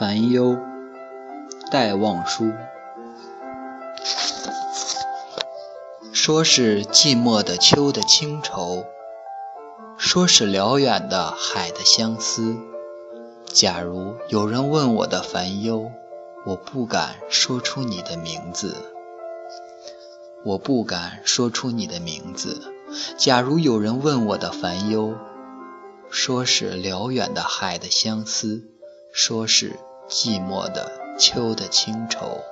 烦忧，戴望舒。说是寂寞的秋的清愁，说是辽远的海的相思。假如有人问我的烦忧，我不敢说出你的名字。我不敢说出你的名字。假如有人问我的烦忧，说是辽远的海的相思，说是寂寞的秋的清愁。